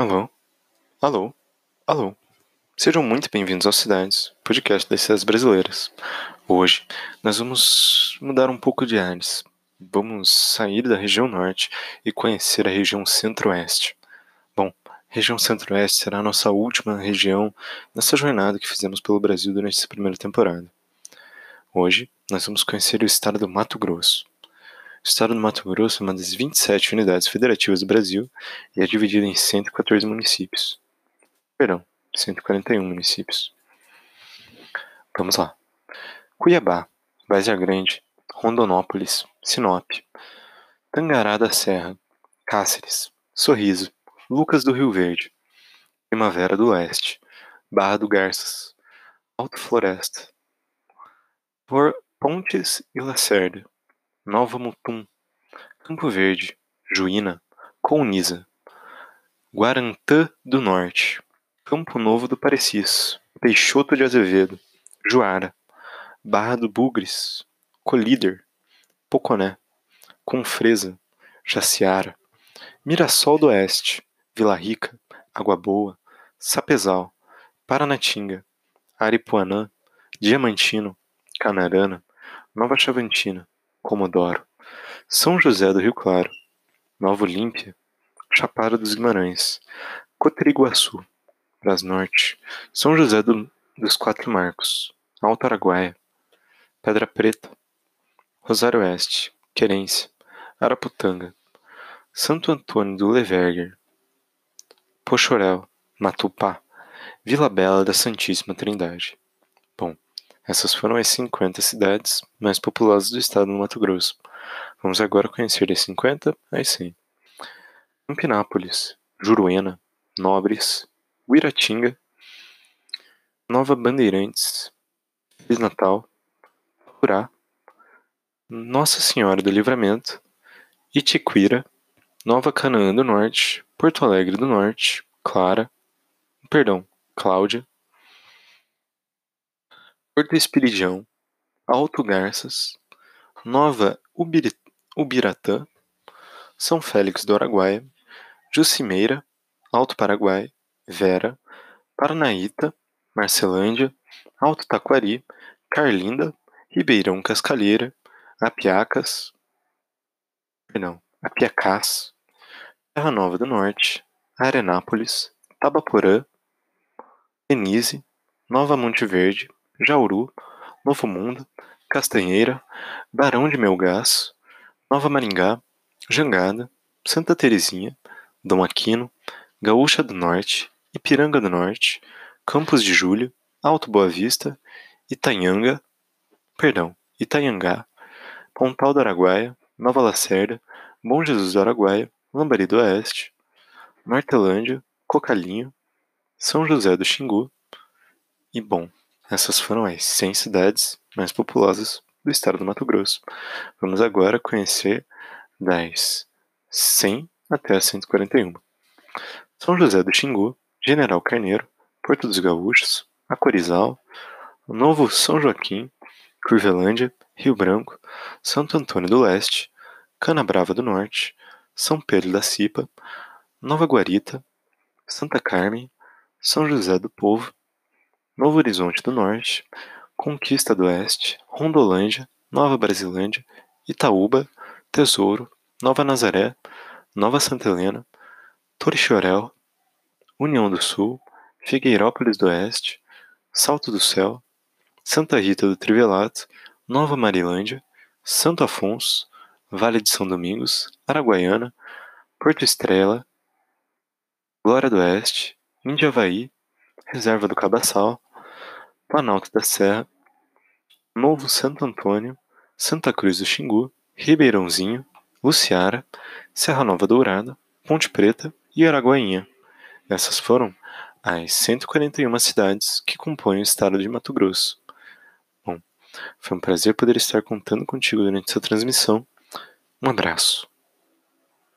Alô? Alô? Alô? Sejam muito bem-vindos ao Cidades, podcast das cidades brasileiras. Hoje nós vamos mudar um pouco de ares. Vamos sair da região norte e conhecer a região centro-oeste. Bom, região centro-oeste será a nossa última região nessa jornada que fizemos pelo Brasil durante essa primeira temporada. Hoje nós vamos conhecer o estado do Mato Grosso. O estado do Mato Grosso é uma das 27 unidades federativas do Brasil e é dividido em 114 municípios. Perdão, 141 municípios. Vamos lá. Cuiabá, Várzea Grande, Rondonópolis, Sinop, Tangará da Serra, Cáceres, Sorriso, Lucas do Rio Verde, Primavera do Oeste, Barra do Garças, Alto Floresta, Pontes e Lacerda, Nova Mutum, Campo Verde, Juína, Couniza, Guarantã do Norte, Campo Novo do Parecis, Peixoto de Azevedo, Juara, Barra do Bugres, Colíder, Poconé, Confresa, Jaciara, Mirassol do Oeste, Vila Rica, Água Boa, Sapezal, Paranatinga, Aripuanã, Diamantino, Canarana, Nova Chavantina, Comodoro, São José do Rio Claro, Nova Olímpia, Chapada dos Guimarães, Cotriguaçu, Bras Norte, São José do, dos Quatro Marcos, Alto Araguaia, Pedra Preta, Rosário Oeste, Querência, Araputanga, Santo Antônio do Leverger, Pochorel, Matupá, Vila Bela da Santíssima Trindade. Bom, essas foram as 50 cidades mais populosas do estado do Mato Grosso. Vamos agora conhecer das 50 às 100. Campinápolis, Juruena, Nobres, Uiratinga, Nova Bandeirantes, Feliz Natal, Curá, Nossa Senhora do Livramento, Itiquira, Nova Canaã do Norte, Porto Alegre do Norte, Clara, perdão, Cláudia, Porto Espiridião, Alto Garças, Nova Ubiratã, São Félix do Araguaia, Jucimeira, Alto Paraguai, Vera, Paranaíta, Marcelândia, Alto Taquari, Carlinda, Ribeirão Cascalheira, Apiacas, perdão, Apiacás, Terra Nova do Norte, Arenápolis, Tabaporã, Denise, Nova Monte Verde, Jauru, Novo Mundo, Castanheira, Barão de Melgaço, Nova Maringá, Jangada, Santa Terezinha, Dom Aquino, Gaúcha do Norte, Ipiranga do Norte, Campos de Julho, Alto Boa Vista, Itanhanga, perdão, Itanhangá, Pontal do Araguaia, Nova Lacerda, Bom Jesus do Araguaia, Lambari do Oeste, Martelândia, Cocalinho, São José do Xingu e Bom. Essas foram as 100 cidades mais populosas do estado do Mato Grosso. Vamos agora conhecer das 100 até as 141. São José do Xingu, General Carneiro, Porto dos Gaúchos, Acorizal, Novo São Joaquim, Curvelândia, Rio Branco, Santo Antônio do Leste, Canabrava do Norte, São Pedro da Cipa, Nova Guarita, Santa Carmen, São José do Povo, Novo Horizonte do Norte, Conquista do Oeste, Rondolândia, Nova Brasilândia, Itaúba, Tesouro, Nova Nazaré, Nova Santa Helena, Torixorel, União do Sul, Figueirópolis do Oeste, Salto do Céu, Santa Rita do Trivelato, Nova Marilândia, Santo Afonso, Vale de São Domingos, Araguaiana, Porto Estrela, Glória do Oeste, Indiavaí, Reserva do Cabaçal, Planalto da Serra, Novo Santo Antônio, Santa Cruz do Xingu, Ribeirãozinho, Luciara, Serra Nova Dourada, Ponte Preta e Araguainha. Essas foram as 141 cidades que compõem o estado de Mato Grosso. Bom, foi um prazer poder estar contando contigo durante essa transmissão. Um abraço.